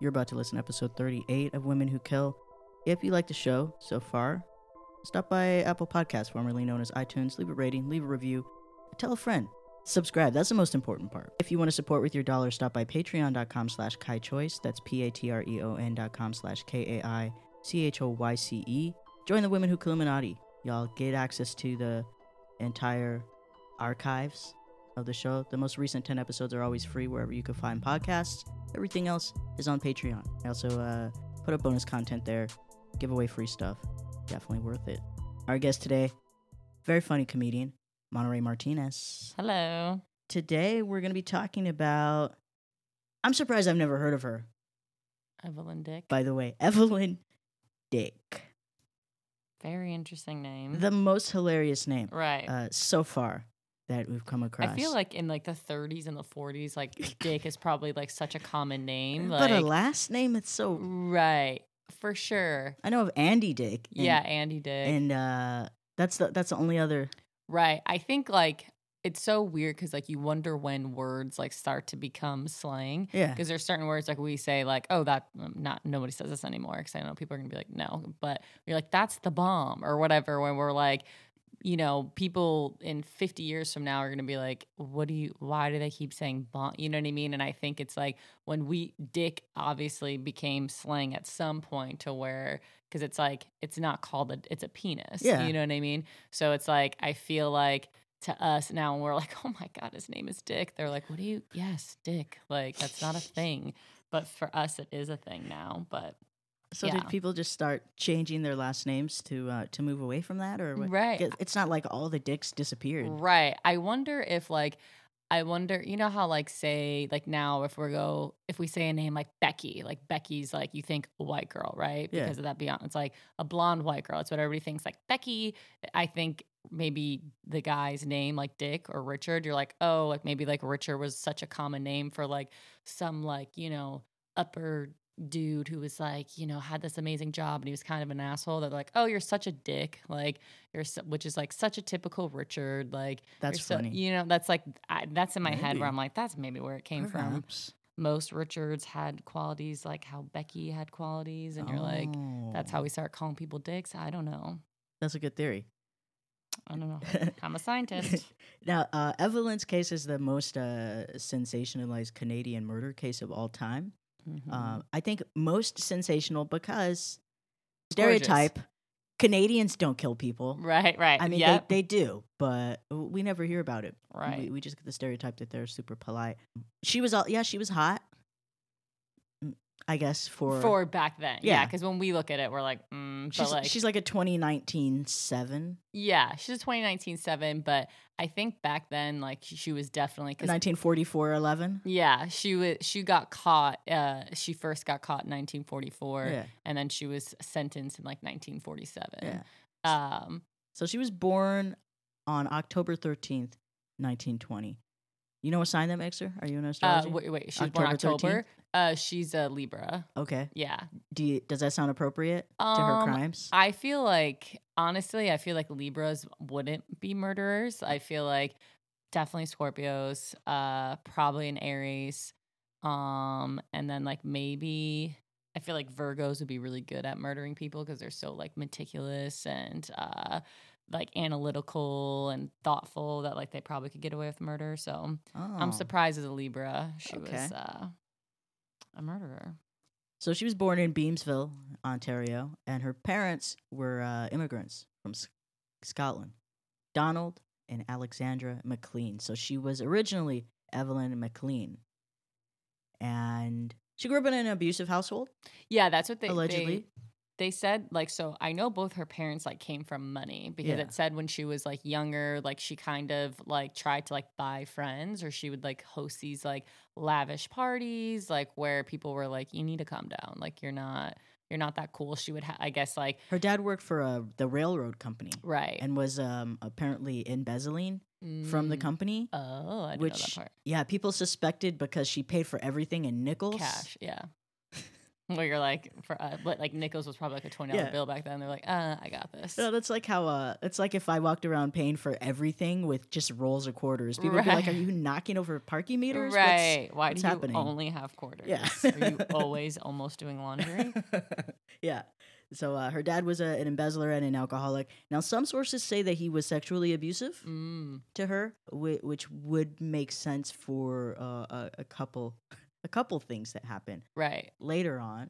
You're about to listen to episode 38 of Women Who Kill. If you like the show so far, stop by Apple Podcasts, formerly known as iTunes, leave a rating, leave a review, tell a friend. Subscribe, that's the most important part. If you want to support with your dollar, stop by patreon.com slash kaichoyce. That's P-A-T-R-E-O-N dot com slash K-A-I-C-H-O-Y-C-E. Join the Women Who Kill Illuminati. Y'all get access to the entire archives of the show. The most recent 10 episodes are always free wherever you can find podcasts. Everything else is on Patreon. I also uh, put up bonus content there, give away free stuff. Definitely worth it. Our guest today, very funny comedian, Monterey Martinez. Hello. Today we're going to be talking about. I'm surprised I've never heard of her, Evelyn Dick. by the way. Evelyn Dick. Very interesting name. The most hilarious name right. uh, so far that we've come across. I feel like in like the 30s and the 40s, like Dick is probably like such a common name. but a last name, it's so. right. For sure. I know of Andy Dick. and- yeah, Andy Dick. and uh, that's the that's the only other. right. I think like it's so weird because like you wonder when words like start to become slang. Yeah, Because there's certain words like we say like, oh, that um, not nobody says this anymore. Because I know people are gonna be like, no, but you're like, that's the bomb or whatever. When we're like, you know, people in 50 years from now are gonna be like, what do you? Why do they keep saying bomb? You know what I mean? And I think it's like when we dick obviously became slang at some point to where because it's like it's not called a it's a penis. Yeah. You know what I mean? So it's like I feel like to us now when we're like, oh my God, his name is Dick. They're like, what do you yes, Dick. Like that's not a thing. But for us it is a thing now. But so yeah. did people just start changing their last names to uh, to move away from that, or what? right. It's not like all the dicks disappeared. Right. I wonder if like I wonder, you know how like say like now if we go if we say a name like Becky, like Becky's like you think a white girl, right? Yeah. Because of that Beyoncé it's like a blonde white girl. It's what everybody thinks like Becky. I think maybe the guy's name like Dick or Richard, you're like, oh, like maybe like Richard was such a common name for like some like, you know, upper dude who was like, you know, had this amazing job and he was kind of an asshole. They're like, oh, you're such a dick. Like, you're, su- which is like such a typical Richard. Like, That's so- funny. you know, that's like, I, that's in my head where I'm like, that's maybe where it came from. Most Richards had qualities like how Becky had qualities. And you're like, that's Oh, how we start calling people dicks. I don't know. That's a good theory. I don't know. I'm a scientist. now, uh, Evelyn's case is the most uh, sensationalized Canadian murder case of all time. Mhm. Um, I think most sensational because Gorgeous. stereotype Canadians don't kill people. right, right. I mean, yep. they, they do, but we never hear about it. right. We, we just get the stereotype that they're super polite. She was all, yeah, she was hot. I guess for, for back then. Yeah. Yeah. Because when we look at it, we're like, mm, she's like, she's like a 2019 seven, yeah, she's a 2019 seven, but I think back then, like, she, was definitely, because 1944 11. Yeah, she was. She got caught. Uh, she first got caught in 1944, Yeah, and then she was sentenced in like 1947. yeah. Um, So she was born on October 13th, 1920. You know what sign that makes her? Are you an uh, wait, wait. She was born October October. Uh, she's a Libra. okay. Yeah. Do you, does that sound appropriate to her Um, crimes? I feel like honestly, I feel like Libras wouldn't be murderers. I feel like definitely Scorpios, uh, probably an Aries, um, and then like maybe I feel like Virgos would be really good at murdering people because they're so like meticulous and uh, like analytical and thoughtful that like they probably could get away with murder. So I'm Oh. surprised as a Libra, she Okay. was uh, a murderer. So she was born in Beamsville, Ontario, and her parents were uh, immigrants from S- Scotland, Donald and Alexandra McLean. So she was originally Evelyn McLean, and she grew up in an abusive household, Yeah, that's what they allegedly. They, they said like so i know both her parents like came from money because Yeah. it said when she was like younger like she kind of like tried to like buy friends or she would like host these like lavish parties like where people were like you need to calm down like you're not you're not that cool she would ha- i guess like her dad worked for uh, the railroad company right and was um, apparently embezzling from the Mm. company. oh i didn't know that which part yeah, people suspected because she paid for everything in nickels. cash yeah Where you're like, for uh, but like nickels was probably like a twenty dollar Yeah. bill back then. They're like, uh, I got this. No, that's like how uh it's like if I walked around paying for everything with just rolls of quarters. People would be like, Are you knocking over parking meters? What's- Right? Why what's do you only have quarters? Yeah. Are you always almost doing laundry? yeah. So uh, her dad was a, an embezzler and an alcoholic. Now, some sources say that he was sexually abusive Mm, to her, whi- which would make sense for uh, a, a couple, a couple things that happen right. later on.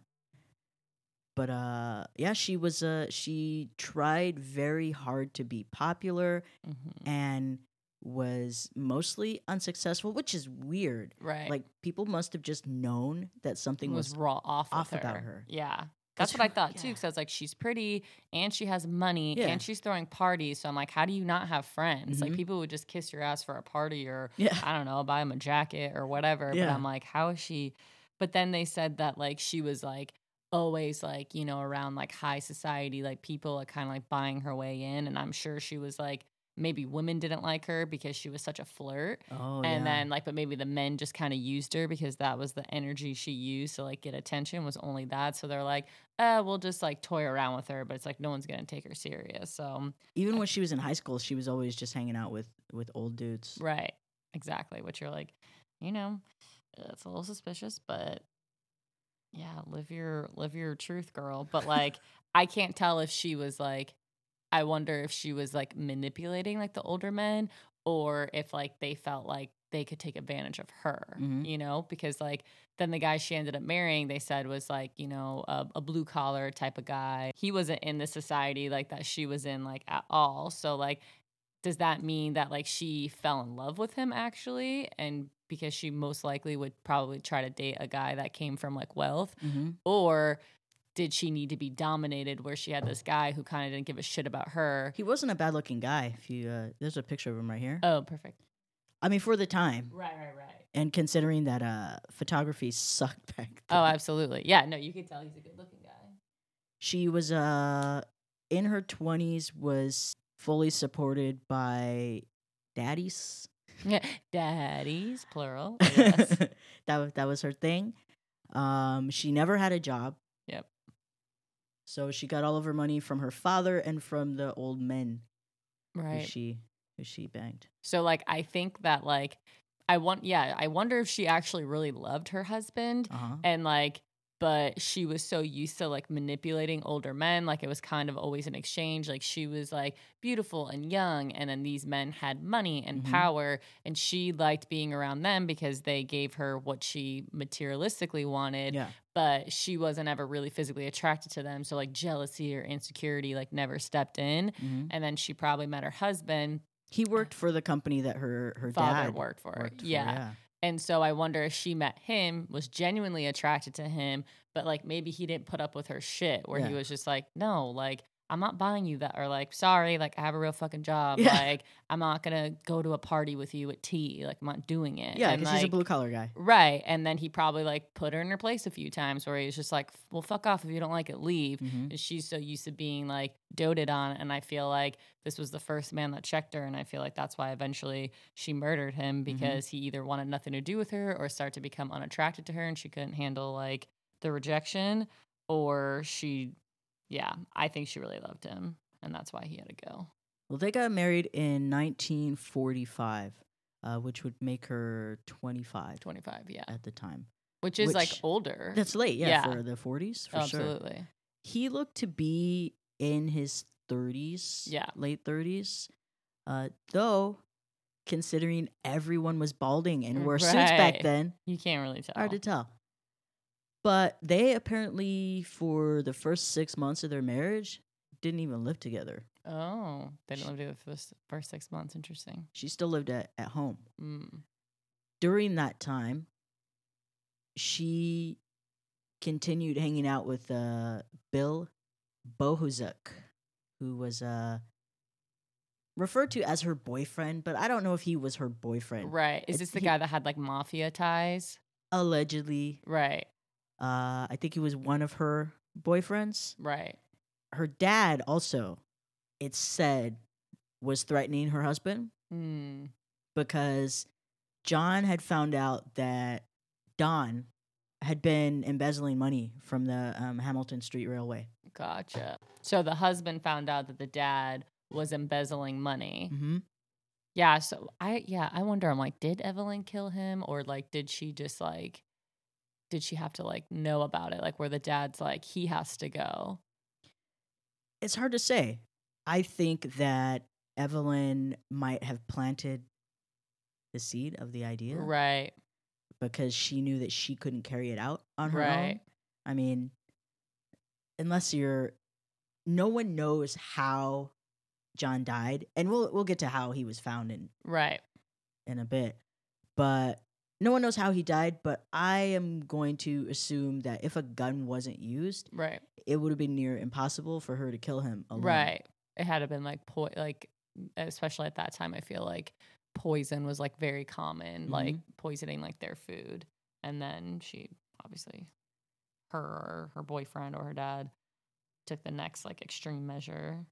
But uh, yeah, she was uh, she tried very hard to be popular hmm and was mostly unsuccessful, which is weird. Right. Like people must have just known that something was, was raw off, off with about her. her. Yeah. That's what I thought too, because I was like, she's pretty and she has money Yeah. and she's throwing parties. So I'm like, how do you not have friends? Like Mhm. people would just kiss your ass for a party or yeah. I don't know, buy him a jacket or whatever. But I'm like, how is she? But then they said that like she was like always like, you know, around like high society, like people are kind of like buying her way in. And I'm sure she was like, maybe women didn't like her because she was such a flirt. Oh, and yeah. then like, but maybe the men just kind of used her because that was the energy she used to like get attention was only that. So they're like, uh, we'll just like toy around with her, but it's like no one's gonna take her serious. So even when she was in high school, she was always just hanging out with with old dudes. Right. Exactly. Which you're like, you know, it's a little suspicious, but yeah, live your live your truth, girl. But like I can't tell if she was like I wonder if she was like manipulating like the older men or if like they felt like they could take advantage of her, Mhm. you know, because like then the guy she ended up marrying, they said was like, you know, a, a blue collar type of guy. He wasn't in the society like that she was in like at all. So like does that mean that like she fell in love with him actually and because she most likely would probably try to date a guy that came from like wealth Mm-hmm. or did she need to be dominated where she had this guy who kind of didn't give a shit about her He wasn't a bad looking guy. If you uh, there's a picture of him right here. oh perfect I mean, for the time, right right right and considering that uh, photography sucked back. Then. Oh absolutely yeah no you could tell he's a good looking guy she was uh in her twenties, was fully supported by daddies. daddies plural yes that that was her thing. Um, she never had a job. So she got all of her money from her father and from the old men Right. who she who she banged. So like I think that like I want yeah, I wonder if she actually really loved her husband Uh huh. and like but she was so used to like manipulating older men like it was kind of always an exchange like she was like beautiful and young and then these men had money and Mhm. power and she liked being around them because they gave her what she materialistically wanted Yeah. but she wasn't ever really physically attracted to them so like jealousy or insecurity like never stepped in hmm and then she probably met her husband He worked for the company that her her father dad worked for. worked for, yeah. And so I wonder if she met him, was genuinely attracted to him, but like maybe he didn't put up with her shit where he was just like, no, like, I'm not buying you that, or like, sorry, like, I have a real fucking job. Yeah. Like, I'm not gonna go to a party with you at tea. Like, I'm not doing it. Yeah, because he's a blue collar guy. Right. And then he probably like put her in her place a few times where he was just like, well, fuck off. If you don't like it, leave. hmm And she's so used to being like doted on. And I feel like this was the first man that checked her. And I feel like that's why eventually she murdered him because he either wanted nothing to do with her or started to become unattracted to her and she couldn't handle like the rejection or she, yeah, I think she really loved him. And that's why he had to go. Well, they got married in 1945, uh, which would make her 25 25, yeah. at the time. Which is like older. That's late, yeah, Yeah. for the 40s, for sure. Absolutely. He looked to be in his 30s, Yeah. late 30s. Uh, though, considering everyone was balding and wore suits back then, You can't really tell. hard to tell. But they apparently, for the first six months of their marriage, didn't even live together. Oh, they didn't live together for the first six months. Interesting. She still lived at, at home. Mm. during that time, she continued hanging out with uh, Bill Bohozuk, who was uh, referred to as her boyfriend, but I don't know if he was her boyfriend. Right. Is It- this the he- guy that had like mafia ties? Allegedly, Right. Uh, I think he was one of her boyfriends. Right. Her dad also, it's said, was threatening her husband Mm. because John had found out that Don had been embezzling money from the um, Hamilton Street Railway. Gotcha. So the husband found out that the dad was embezzling money. Mm-hmm. Yeah. So I, yeah, I wonder. I'm like, did Evelyn kill him, or like, did she just like, did she have to like know about it? Like, where the dad's like, he has to go. It's hard to say. I think that Evelyn might have planted the seed of the idea Right. because she knew that she couldn't carry it out on her own. I mean, unless you're, no one knows how John died, and we'll we'll get to how he was found in Right. in a bit, but no one knows how he died. But I am going to assume that if a gun wasn't used, Right. it would have been near impossible for her to kill him alone. Right. It had to been like po- like especially at that time I feel like poison was like very common, like mm-hmm. poisoning like their food. And then she obviously her or her boyfriend or her dad took the next like extreme measure.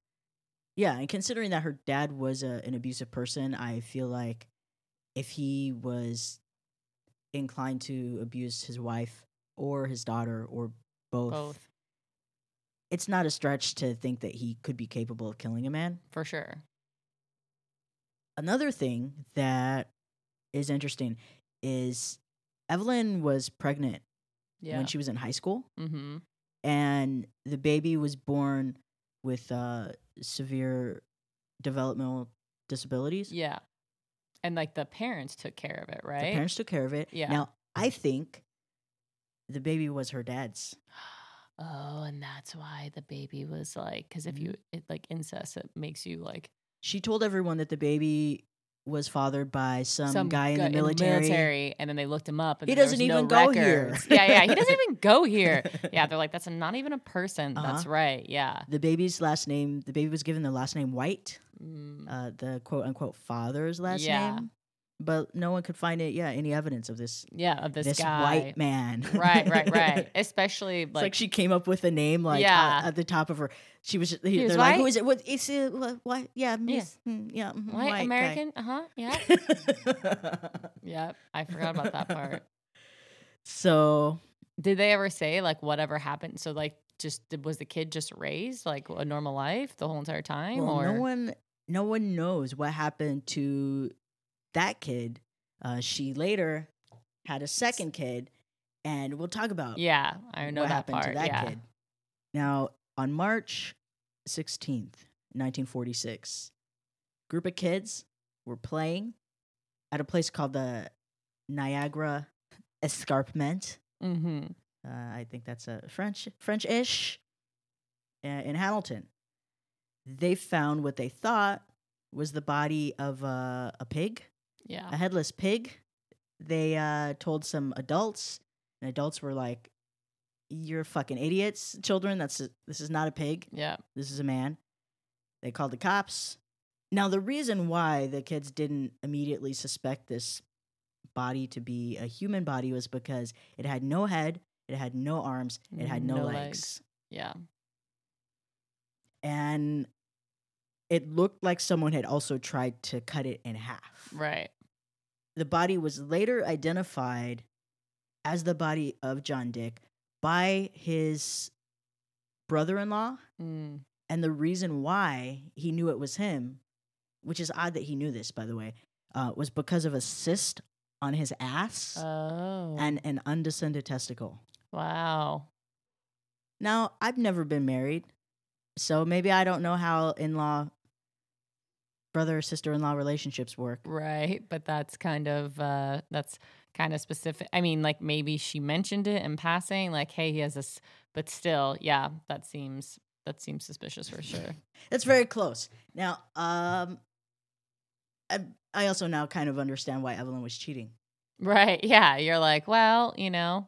Yeah, and considering that her dad was a, an abusive person, I feel like if he was inclined to abuse his wife or his daughter or both, Both. it's not a stretch to think that he could be capable of killing a man. For sure. Another thing that is interesting is Evelyn was pregnant Yeah. when she was in high school, mm-hmm. and the baby was born with uh, severe developmental disabilities. Yeah. And like the parents took care of it, right? The parents took care of it. Yeah. Now, I think the baby was her dad's. Oh, and that's why the baby was like, because if you Mm-hmm. it like incest, it makes you like She told everyone that the baby was fathered by some, guy in the military. military, and then they looked him up. And He doesn't was no even go here. yeah, yeah, he doesn't even go here. Yeah, they're like, that's not even a person. That's Uh-huh. right. Yeah. The baby's last name, the baby was given the last name White, Mm, uh, the quote unquote father's last Yeah. name. But no one could find it, yeah, any evidence of this yeah, of this, this guy. white man. right, right, right. Especially It's like, like, she came up with a name like Yeah. uh, at the top of her. She was. He, was they're like, who white? is it? What is it? What? what yeah, miss, mm, yeah, mhm, white, guy." American. Uh huh. Yeah. Yep. I forgot about that part. so Did they ever say like whatever happened? So like, just was the kid just raised like a normal life the whole entire time, well, or no one, no one knows what happened to that kid. Uh, she later had a second kid, and we'll talk about yeah, I know what that happened part. to that yeah. kid. Now, on March 16th, 1946, group of kids were playing at a place called the Niagara Escarpment. Mm-hmm. Uh, I think that's a French French-ish uh, in Hamilton. They found what they thought was the body of a, a pig, Yeah. a headless pig. They uh, told some adults, and adults were like, "You're fucking idiots, children. That's a, this is not a pig. Yeah. This is a man." They called the cops. Now, the reason why the kids didn't immediately suspect this body to be a human body was because it had no head, it had no arms, it had no, No legs. legs. Yeah. And it looked like someone had also tried to cut it in half. Right. The body was later identified as the body of John Dick by his brother in law. Mm. And the reason why he knew it was him, which is odd that he knew this, by the way, uh, was because of a cyst on his ass Oh. and an undescended testicle. wow. Now, I've never been married, so maybe I don't know how in law, brother or sister in law relationships work. Right. But that's kind of uh that's kind of specific. I mean, like maybe she mentioned it in passing, like, hey, he has this but still, yeah, that seems that seems suspicious for sure. That's very close. Now, um, I, I also now kind of understand why Evelyn was cheating. Right. Yeah. You're like, well, you know,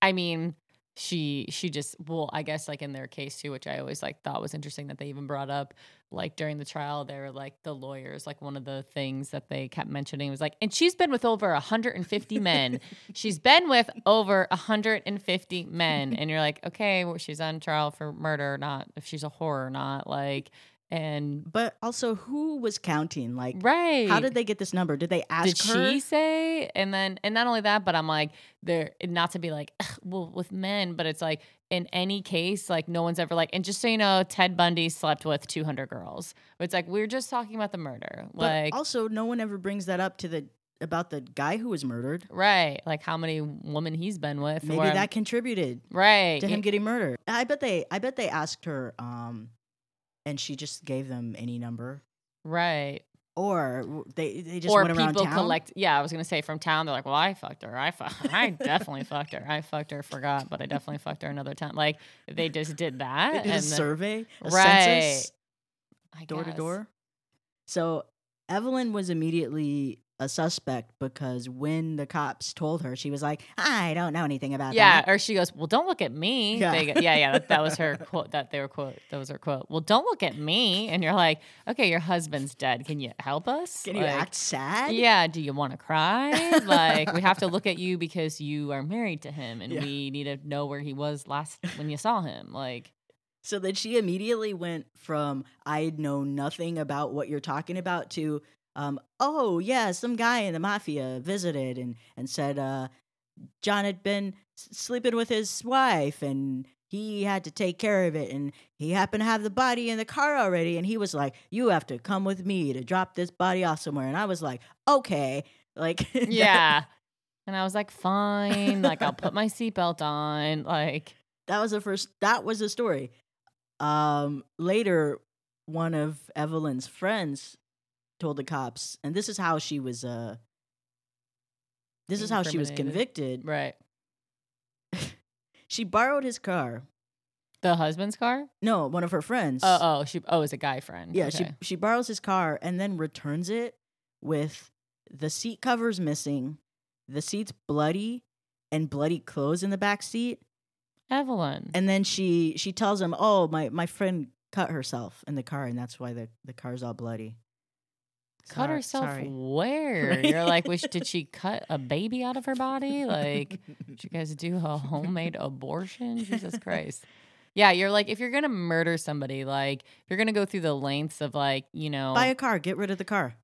I mean, she she just well, I guess like in their case too, which I always like thought was interesting that they even brought up like during the trial, they were like the lawyers, like one of the things that they kept mentioning was like, and she's been with over 150 men. she's been with over 150 men. And you're like, okay, well, she's on trial for murder, not if she's a whore or not. Like, And But also, who was counting? Like, right. how did they get this number? Did they ask did her? she say and then and not only that but i'm like there not to be like well with men but it's like in any case like no one's ever like and just so you know ted bundy slept with 200 girls it's like we're just talking about the murder But like also, no one ever brings that up to the about the guy who was murdered. right like how many women he's been with Maybe that contributed right to him getting murdered. I bet they. I bet they asked her, um, and she just gave them any number, right. Or they they just or went around people collect yeah i was gonna say from town they're like well i fucked her i fu- i definitely fucked her i fucked her forgot but i definitely fucked her another time. Like they just did that They did a and then- survey, a Right. census, door to door. So Evelyn was immediately a suspect because when the cops told her, she was like, "I don't know anything about Yeah, that." Yeah, or she goes, "Well, don't look at me." Yeah. They go- yeah, yeah. That, that was her quote. That they were quote. That was her quote. Well, don't look at me. And you're like, okay, your husband's dead. Can you help us? Can you act sad? Yeah. Do you want to cry? like, we have to look at you because you are married to him, and Yeah. we need to know where he was last when you saw him. Like, So then she immediately went from I know nothing about what you're talking about to um oh yeah some guy in the mafia visited and and said uh John had been sleeping with his wife and he had to take care of it and he happened to have the body in the car already and he was like you have to come with me to drop this body off somewhere and I was like okay like yeah. And I was like, fine. Like, I'll put my seatbelt on. Like, that was the first that was the story um later one of evelyn's friends told the cops and this is how she was uh this is how she was convicted right. she borrowed his car The husband's car. no one of her friends Oh, oh, she. Oh, it's a guy friend. yeah Okay. she she borrows his car and then returns it with the seat covers missing the seat's bloody and bloody clothes in the back seat Evelyn. and then she she tells him oh my my friend cut herself in the car and that's why the the car's all bloody cut Sor- herself sorry. where? Right? You're like, which did she cut a baby out of her body? Like, did you guys do a homemade abortion? Jesus Christ. Yeah, you're like, if you're gonna murder somebody, like, if you're gonna go through the lengths of like, you know, buy a car get rid of the car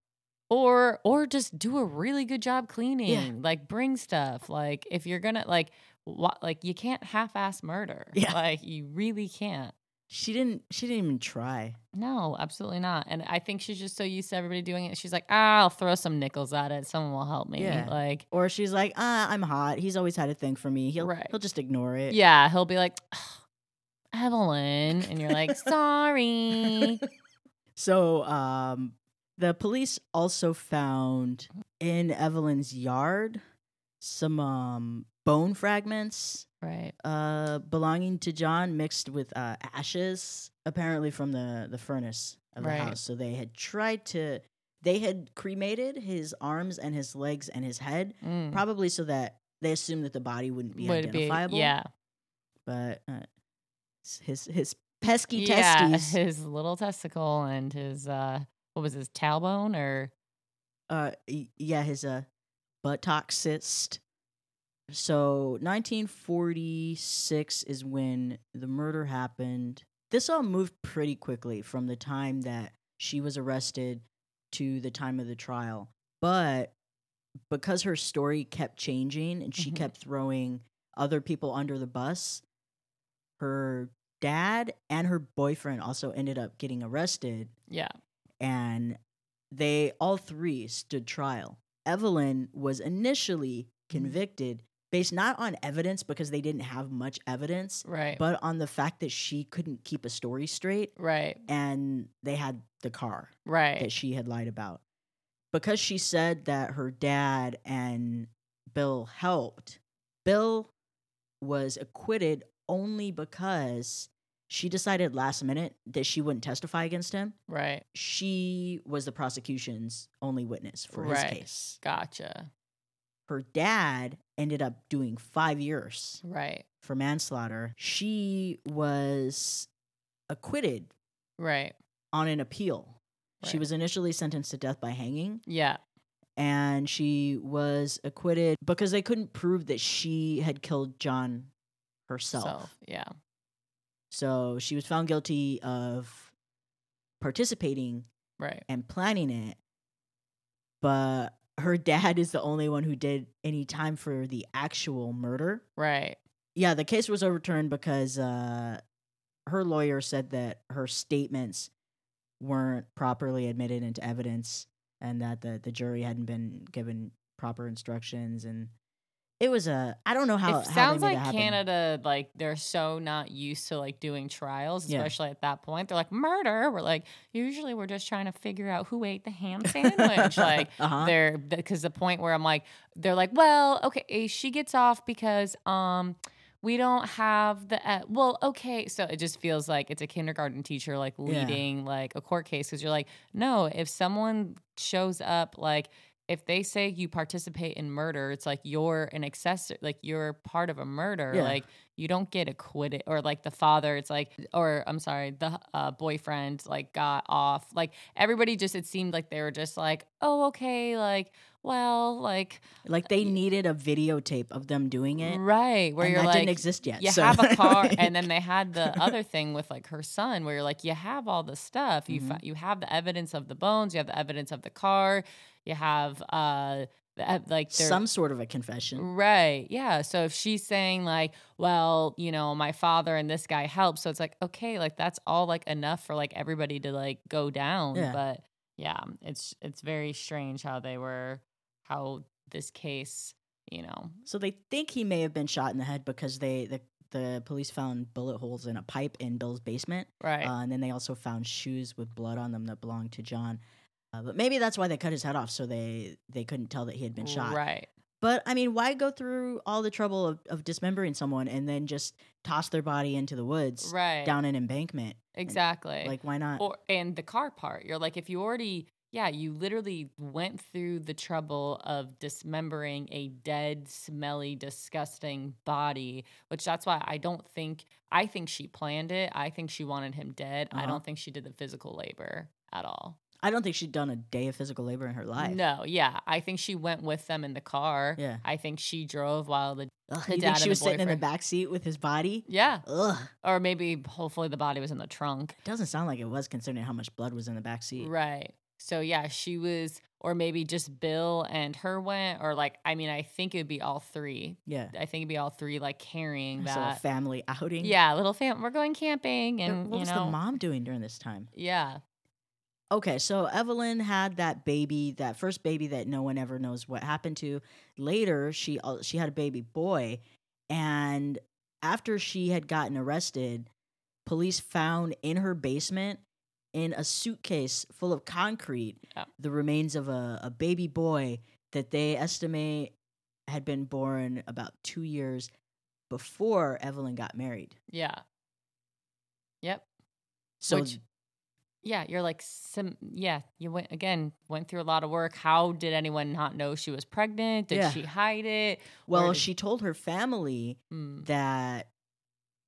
or or just do a really good job cleaning, like bring stuff. Like, if you're gonna like, what, like, you can't half-ass murder. Yeah. like, you really can't. She didn't she didn't even try No, absolutely not. And I think she's just so used to everybody doing it. She's like, ah, I'll throw some nickels at it. Someone will help me. Yeah. Like, or she's like ah i'm hot he's always had a thing for me he'll Right. he'll just ignore it yeah, he'll be like, Evelyn. And you're like, sorry. so um the police also found in evelyn's yard some um bone fragments right. uh belonging to john mixed with uh ashes apparently from the the furnace of the Right. house so they had tried to they had cremated his arms and his legs and his head Mm. probably so that they assumed that the body wouldn't be Would it be, identifiable. yeah. but uh, his his pesky Yeah. testes. His little testicle and his, uh, what was his tailbone or, Uh, yeah, his uh buttock cyst. So 1946 is when the murder happened. This all moved pretty quickly from the time that she was arrested to the time of the trial. But because her story kept changing and she Mhm. kept throwing other people under the bus, her dad and her boyfriend also ended up getting arrested yeah. and they all three stood trial. Evelyn was initially convicted based not on evidence because they didn't have much evidence, Right. but on the fact that she couldn't keep a story straight right. and they had the car right? that she had lied about. Because she said that her dad and Bill helped, Bill was acquitted only because she decided last minute that she wouldn't testify against him Right. she was the prosecution's only witness for his case. Gotcha. Her dad ended up doing five years Right. for manslaughter. She was acquitted Right. on an appeal. She was initially sentenced to death by hanging, Yeah. and she was acquitted because they couldn't prove that she had killed John herself. Self. Yeah. So she was found guilty of participating Right. and planning it, but her dad is the only one who did any time for the actual murder. Right. Yeah, the case was overturned because uh, her lawyer said that her statements weren't properly admitted into evidence and that the, the jury hadn't been given proper instructions and it was a I don't know how it how sounds like. Canada, like they're so not used to like doing trials, Yeah. especially at that point. They're like murder. We're like usually we're just trying to figure out who ate the ham sandwich. like uh-huh. they're because the point where I'm like they're like, well, okay, she gets off because um we don't have the uh, well, okay. So it just feels like it's a kindergarten teacher like Yeah. leading like a court case because you're like, no, if someone shows up like if they say you participate in murder, it's like you're an accessory, like you're part of a murder. Yeah. Like you don't get acquitted, or like the father, it's like, or I'm sorry, the uh, boyfriend like got off. Like everybody just, it seemed like they were just like, oh, okay, like, well, like, like they needed a videotape of them doing it. right, where you're that like, didn't exist yet. you so- have a car and then they had the other thing with like her son where you're like you have all the stuff you Mhm. fi- you have the evidence of the bones you have the evidence of the car you have uh like some sort of a confession. Right. Yeah. So if she's saying like, well, you know, my father and this guy helped, so it's like, okay, like that's all like enough for like everybody to like go down. Yeah. But yeah, it's it's very strange how they were how this case, you know. So they think he may have been shot in the head because they the the police found bullet holes in a pipe in Bill's basement, Right. uh, and then they also found shoes with blood on them that belonged to John. Uh, but maybe that's why they cut his head off, so they they couldn't tell that he had been shot. Right. But I mean, why go through all the trouble of, of dismembering someone and then just toss their body into the woods Right. down an embankment? Exactly. Like, why not? or and the car part you're like if you already yeah you literally went through the trouble of dismembering a dead smelly disgusting body which that's why i don't think i think she planned it i think she wanted him dead i Uh-huh. don't think she did the physical labor at all I don't think she'd done a day of physical labor in her life. no yeah i think she went with them in the car Yeah. i think she drove while the Ugh, The you dad think she was the sitting in the back seat with his body? yeah Ugh. or maybe hopefully the body was in the trunk It Doesn't sound like it was considering how much blood was in the back seat. Right. So yeah, she was, or maybe just Bill and her went, or like, I mean, I think it'd be all three. Yeah. I think it'd be all three like carrying that. family outing. Yeah, little fam. We're going camping, But and what you was know, the mom doing during this time? yeah, Okay, so Evelyn had that baby, that first baby that no one ever knows what happened to. Later, she she had a baby boy, and after she had gotten arrested, police found in her basement in a suitcase full of concrete Yeah. the remains of a, a baby boy that they estimate had been born about two years before Evelyn got married. yeah, yep. So Which- Yeah, you're like some. Yeah, you went again. Went through a lot of work. How did anyone not know she was pregnant? Did Yeah. she hide it? well, did- she told her family Hmm. that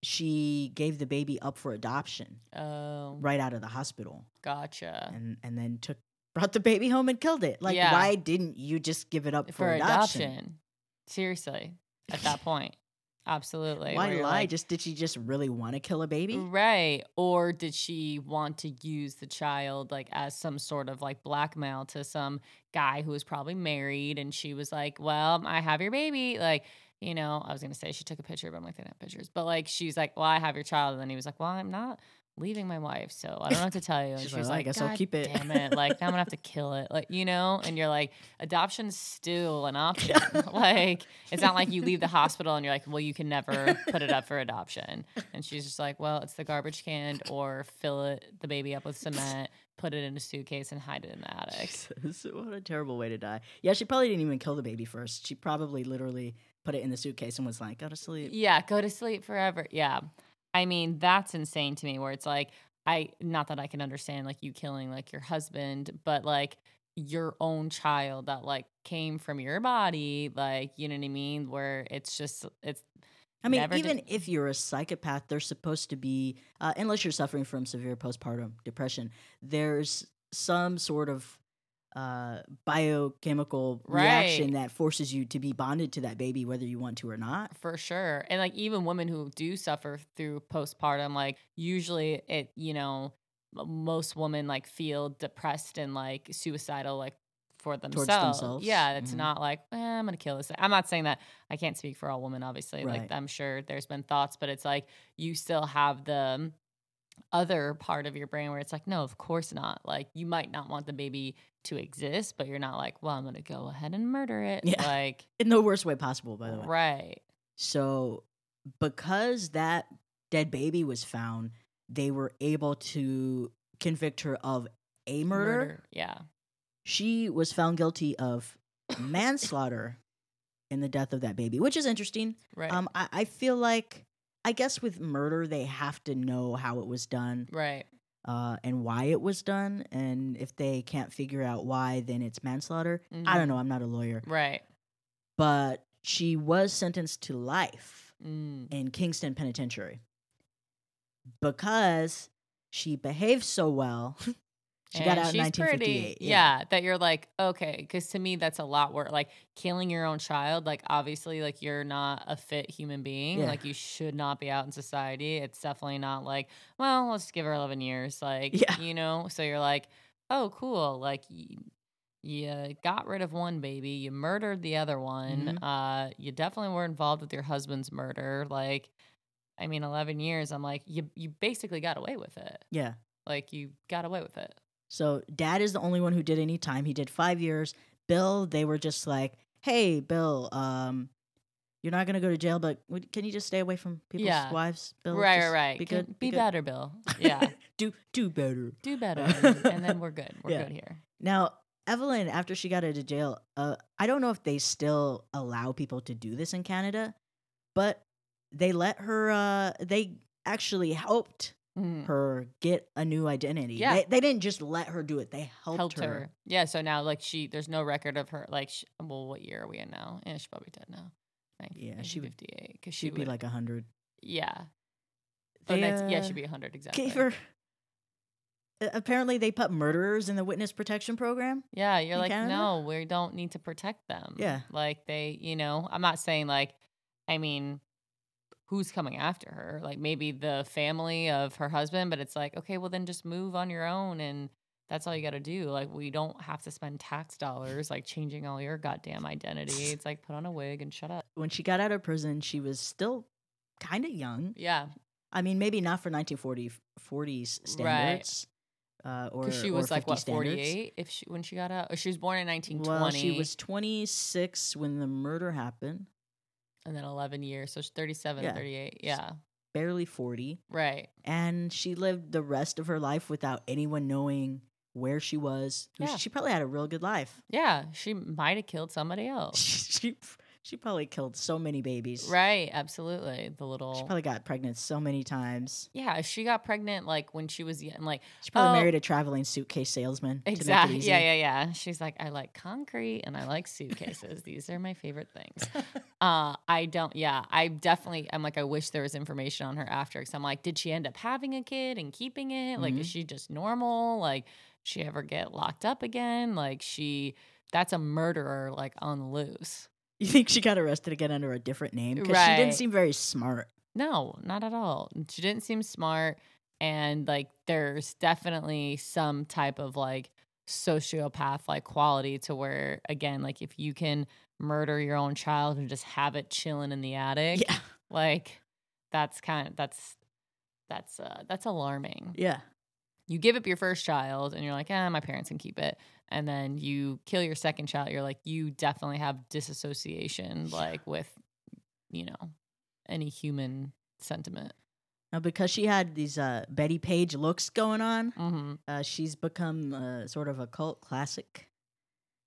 she gave the baby up for adoption Oh, right out of the hospital gotcha. and and then took brought the baby home and killed it like Yeah. why didn't you just give it up for, For adoption, adoption. Seriously, at that point, absolutely. why lie like, just did she just really want to kill a baby Right. Or did she want to use the child like as some sort of like blackmail to some guy who was probably married and she was like, Well, I have your baby. Like, you know, I was gonna say she took a picture, but I'm like, they don't have pictures. But like she's like, Well, I have your child. And then he was like, Well, I'm not leaving my wife, so I don't know what to tell you. And She's she like, was I like, guess I'll keep it." Damn it. Like now I'm gonna have to kill it. Like, you know, and you're like, adoption's still an option. like it's not like you leave the hospital and you're like, well, you can never put it up for adoption. And she's just like, well, it's the garbage can or fill it the baby up with cement, put it in a suitcase and hide it in the attic. Jesus, what a terrible way to die yeah she probably didn't even kill the baby first she probably literally put it in the suitcase and was like go to sleep Yeah, go to sleep forever. Yeah. I mean, that's insane to me where it's like I not that I can understand like you killing like your husband, but like your own child that like came from your body, like you know what I mean, where it's just it's I mean, even did- if you're a psychopath, there's supposed to be, uh, unless you're suffering from severe postpartum depression, there's some sort of uh, biochemical reaction that forces you to be bonded to that baby, whether you want to or not. For sure. And like even women who do suffer through postpartum, like usually it, you know, most women like feel depressed and like suicidal like for themselves. themselves. Yeah, it's Mhm. not like eh, I'm gonna kill this. I'm not saying that. I can't speak for all women, obviously. Like I'm sure there's been thoughts, but it's like you still have the other part of your brain where it's like, no, of course not. Like you might not want the baby to exist, but you're not like, well, I'm gonna go ahead and murder it. Yeah. Like In the worst way possible, by the way. right. So, because that dead baby was found, they were able to convict her of a murder. Yeah. She was found guilty of manslaughter in the death of that baby, which is interesting. Right. Um, I, I feel like, I guess with murder, they have to know how it was done right. uh, and why it was done. And if they can't figure out why, then it's manslaughter. I Mhm. don't know. I'm not a lawyer. Right. But she was sentenced to life Mm. in Kingston Penitentiary because she behaved so well. she got And out in she's 1958. Pretty, yeah. that you're like, okay, because to me that's a lot worse. Like killing your own child, like obviously, like you're not a fit human being. Yeah. Like you should not be out in society. It's definitely not like, well, let's give her 11 years. Like, Yeah. you know. So you're like, oh, cool. Like you, you got rid of one baby, you murdered the other one. Mhm. Uh, you definitely were involved with your husband's murder. Like, I mean, 11 years. I'm like, you you basically got away with it. Yeah. Like you got away with it. So dad is the only one who did any time. He did five years. Bill, they were just like, hey, Bill, um, you're not gonna go to jail, but can you just stay away from people's Yeah. wives? Bill, right, Just right, right. Be Can- good. Be, good." better, Bill. Yeah. do do better. Do better. and then we're good. We're Yeah. good here. Now, Evelyn, after she got out of jail, uh, I don't know if they still allow people to do this in Canada, but they let her. Uh, they actually helped Mhm. her get a new identity. Yeah. They, they didn't just let her do it; they helped, Helped her. her. Yeah. So now, like, she, there's no record of her. Like, sh well, what year are we in now? Yeah, she's probably dead now. Yeah, she would- 58. Because she She'd be like a hundred. yeah. Oh, They, yeah, uh, she'd be 100 exactly. Gave her. Uh, Apparently, they put murderers in the witness protection program. Yeah, you're like, Canada? no, we don't need to protect them. Yeah. Like they, you know, I'm not saying like, I mean, who's coming after her? Like maybe the family of her husband, but it's like, okay, well then just move on your own and that's all you got to do. Like we don't have to spend tax dollars like changing all your goddamn identity. It's like put on a wig and shut up. When she got out of prison, she was still kind of young. Yeah, I mean, maybe not for 1940 40s standards. Uh, or she or was like what 48 if she when she got out. She was born in 1920. Well, she was 26 when the murder happened, and then 11 years, so she's 37, Yeah. 38. Yeah, barely 40, right. and she lived the rest of her life without anyone knowing where she was. Yeah. She probably had a real good life. Yeah, she might have killed somebody else. she she probably killed so many babies. Right, absolutely. The little She probably got pregnant so many times. Yeah, she got pregnant like when she was young, like She probably Oh. married a traveling suitcase salesman. Exactly. Yeah, yeah, yeah. She's like, I like concrete and I like suitcases. These are my favorite things. Uh, I don't. Yeah, I definitely. I'm like, I wish there was information on her after. Because I'm like, did she end up having a kid and keeping it? Like, is Mhm. she just normal? Like, she ever get locked up again? Like, she. That's a murderer, like on the loose. You think she got arrested again under a different name? Because she didn't seem very smart. No, not at all. She didn't seem smart. And like there's definitely some type of like sociopath like quality to where again, like if you can murder your own child and just have it chilling in the attic, Yeah. like that's kind of that's that's uh that's alarming. Yeah. You give up your first child and you're like, ah, my parents can keep it. And then you kill your second child, you're like, you definitely have disassociation, like with, you know, any human sentiment. Now, because she had these uh, Bettie Page looks going on, Mm-hmm. uh, she's become uh, sort of a cult classic.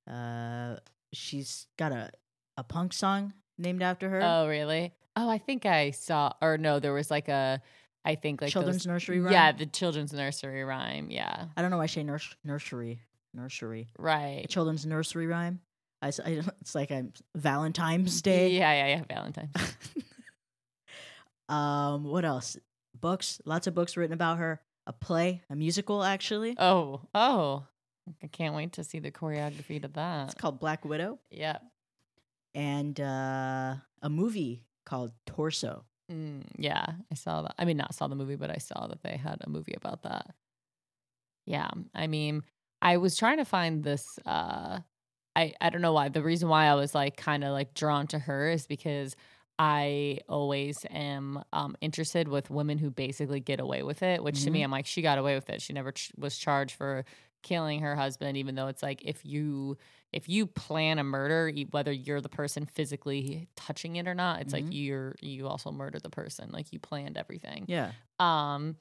Uh, she's got a, a punk song named after her. Oh, really? Oh, I think I saw, or no, there was like a, I think like Children's those, nursery rhyme. Yeah, the children's nursery rhyme. Yeah, I don't know why I say nurs- nursery. Nursery. A right. children's nursery rhyme. I, I- it's like I'm Valentine's Day. Yeah, yeah, yeah. Valentine's. um, what else? Books. Lots of books written about her. A play, a musical, actually. oh, oh. I can't wait to see the choreography to that. It's called Black Widow, Yeah. and uh, a movie called Torso. Mm, yeah, I saw that. I mean, not saw the movie, but I saw that they had a movie about that. Yeah. I mean, I was trying to find this uh I I don't know why. The reason why I was like kind of like drawn to her is because I always am um, interested with women who basically get away with it, which to me, Mhm. I'm like, she got away with it. She never ch- was charged for killing her husband, even though it's like if you if you plan a murder, whether you're the person physically touching it or not, it's like Mhm. you're you also murdered the person, like you planned everything. Yeah. Um,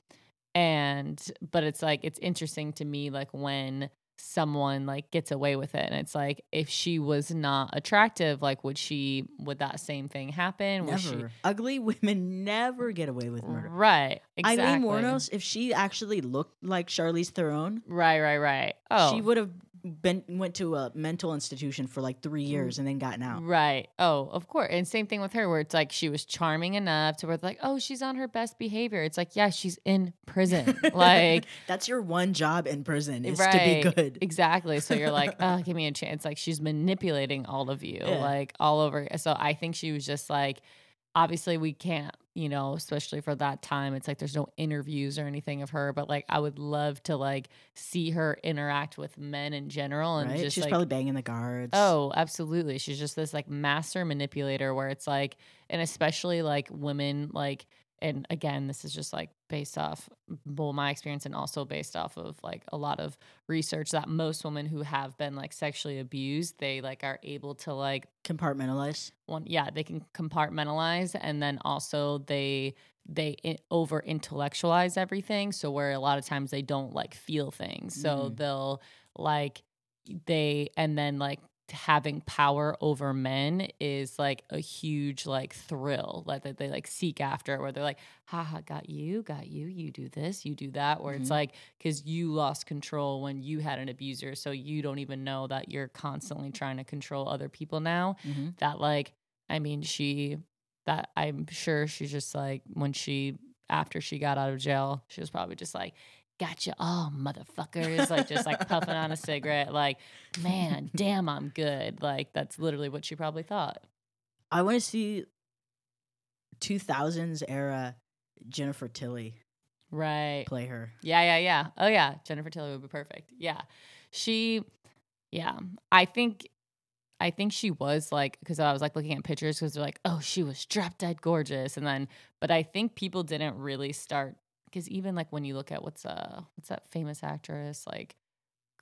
and but it's like it's interesting to me, like when someone like gets away with it and it's like if she was not attractive like would she would that same thing happen? Was she- Never. Ugly women never get away with murder. right. Exactly. Aileen Wuornos, if she actually looked like Charlize Theron, right right right. oh. she would have been went to a mental institution for like three years and then gotten out. Right. Oh, of course. And same thing with her, where it's like she was charming enough to where it's like, oh, she's on her best behavior. It's like, yeah, she's in prison. like, that's your one job in prison is to be good. exactly. So you're like, oh, give me a chance. Like, she's manipulating all of you, Yeah. like, all over. So I think she was just like, obviously, we can't, you know, especially for that time. It's like there's no interviews or anything of her, but like, I would love to like see her interact with men in general and Right? just She's like, probably banging the guards. Oh, absolutely. She's just this like master manipulator where it's like, and especially like women, like, and again, this is just like based off well, my experience and also based off of like a lot of research that most women who have been like sexually abused, they like are able to like compartmentalize. one yeah they can compartmentalize and then also they they over intellectualize everything so where a lot of times they don't like feel things so Mm. they'll like they and then like having power over men is like a huge like thrill like that they like seek after where they're like haha got you got you you do this you do that where it's Mhm. like because you lost control when you had an abuser so you don't even know that you're constantly trying to control other people now hmm that like i mean she that i'm sure she's just like when she after she got out of jail she was probably just like gotcha all motherfuckers like just like puffing on a cigarette like man damn i'm good like that's literally what she probably thought I want to see 2000s era Jennifer Tilly right play her. Yeah, yeah, yeah. Oh yeah, Jennifer Tilly would be perfect. Yeah. She yeah. I think I think she was like cuz I was like looking at pictures cuz they're like, "Oh, she was drop dead gorgeous." And then but I think people didn't really start cuz even like when you look at what's uh what's that famous actress like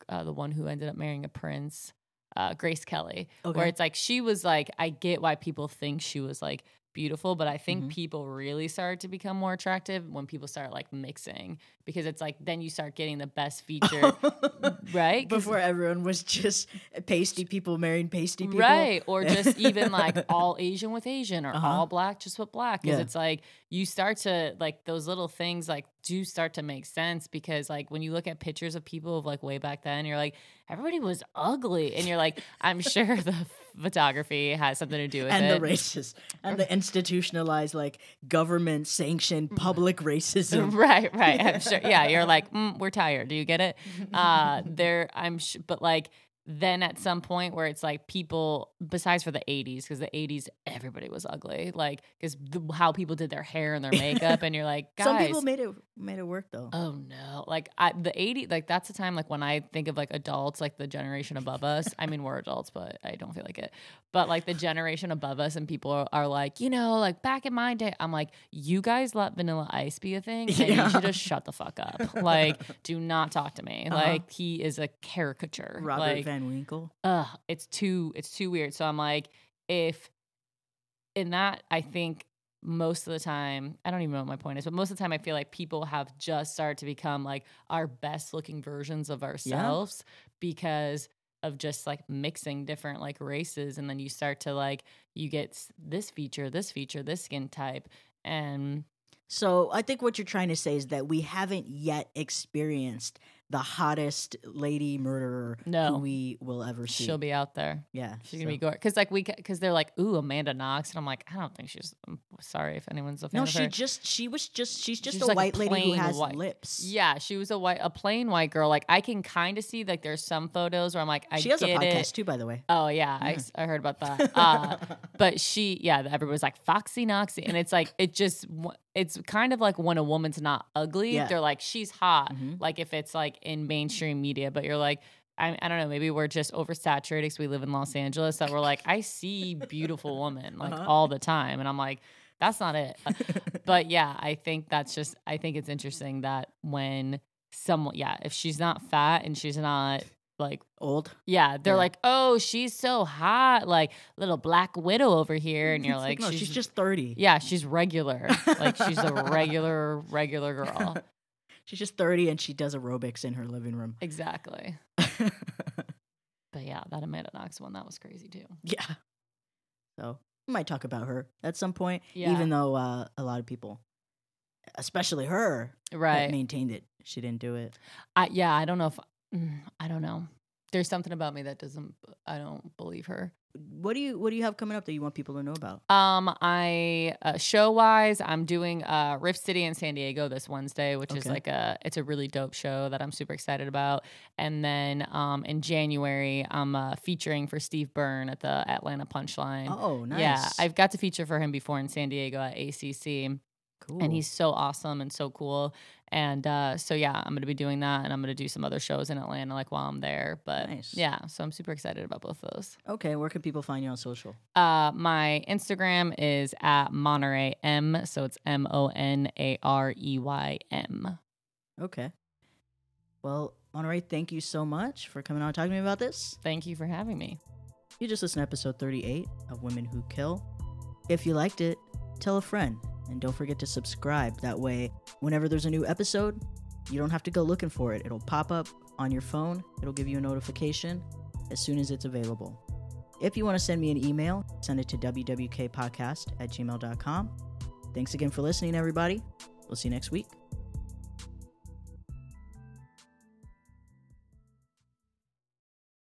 uh the one who ended up marrying a prince, uh Grace Kelly, where it's like she was like I get why people think she was like beautiful, but I think Mhm. people really started to become more attractive when people start like mixing because it's like then you start getting the best feature, right? Before everyone was just pasty people marrying pasty people. Right. Or just even like all Asian with Asian or Uh-huh. all black just with black. Because Yeah. it's like you start to like those little things like do start to make sense because like when you look at pictures of people of like way back then, you're like, everybody was ugly. And you're like, I'm sure the photography has something to do with it, And the racist and the institutionalized, like government sanctioned public racism. right right. I'm sure. Yeah you're like mm, we're tired. Do you get it? Uh there i'm sh- but like then at some point where it's like people besides for the 80s because the 80s everybody was ugly like because how people did their hair and their makeup and you're like guys Some people made it made it work though. Oh no! Like I, the eighty, like that's the time. Like when I think of like adults, like the generation above us. I mean, we're adults, but I don't feel like it. But like the generation above us, and people are, are like, you know, like back in my day, I'm like, you guys let Vanilla Ice be a thing, and Yeah. you should just shut the fuck up. Like, do not talk to me. Uh-huh. Like he is a caricature. Robert like, Van Winkle. ugh, it's too it's too weird. So I'm like, if in that, I think most of the time, I don't even know what my point is, but most of the time, I feel like people have just started to become like our best looking versions of ourselves because of just like mixing different like races, and then you start to like you get this feature, this feature, this skin type, and So I think what you're trying to say is that we haven't yet experienced the hottest lady murderer No. who we will ever see. she'll be out there. yeah, She's gonna be gore because like we because they're like ooh Amanda Knox and I'm like I don't think she's I'm sorry if anyone's a fan No, she her. just she was just she's just She's a like a white lady who has white- lips. Yeah, she was a white, a plain white girl. Like I can kind of see like there's some photos where I'm like, I she has a podcast it. too, by the way. Oh yeah, I Yeah. I I, heard about that. Uh, but she, yeah, everybody's like Foxy Knoxy, and it's like it just, it's kind of like when a woman's not ugly, Yeah. they're like she's hot. Mhm. Like if it's like in mainstream media, but you're like, I, I don't know, maybe we're just oversaturated because we live in Los Angeles that we're like, I see beautiful women like Uh-huh. all the time. And I'm like, that's not it. but yeah, I think that's just, I think it's interesting that when someone, yeah, if she's not fat and she's not like, Old. yeah, they're Yeah. like, oh, she's so hot, like little black widow over here. And you're It's like, no, she's, just 30. yeah, she's regular. like she's a regular, regular girl. She's just 30 and she does aerobics in her living room. Exactly. But yeah, that Amanda Knox one, that was crazy too. yeah. So we might talk about her at some point, Yeah. even though uh, a lot of people, especially her, Right. maintained it. She didn't do it. I, yeah, I don't know if mm, I don't know. There's something about me that doesn't. I don't believe her. What do you What do you have coming up that you want people to know about? Um, I uh, show wise, I'm doing uh Rift City in San Diego this Wednesday, which is like a it's a really dope show that I'm super excited about. And then um in January, I'm uh, featuring for Steve Byrne at the Atlanta Punchline. Oh, nice. Yeah, I've got to feature for him before in San Diego at ACC. Cool. and he's so awesome and so cool. And uh, so yeah, I'm gonna be doing that, and I'm gonna do some other shows in Atlanta like while I'm there. But Nice. yeah, so I'm super excited about both of those. okay. Where can people find you on social? Uh, my Instagram is at Monarey M, so it's M O N A R E Y M. Okay. Well, Monarey, thank you so much for coming on and talking to me about this. Thank you for having me. You just listened to episode 38 of Women Who Kill. If you liked it, tell a friend. And don't forget to subscribe. That way, whenever there's a new episode, you don't have to go looking for it. It'll pop up on your phone, it'll give you a notification as soon as it's available. If you want to send me an email, send it to wwkpodcast at gmail.com. Thanks again for listening, everybody. We'll see you next week.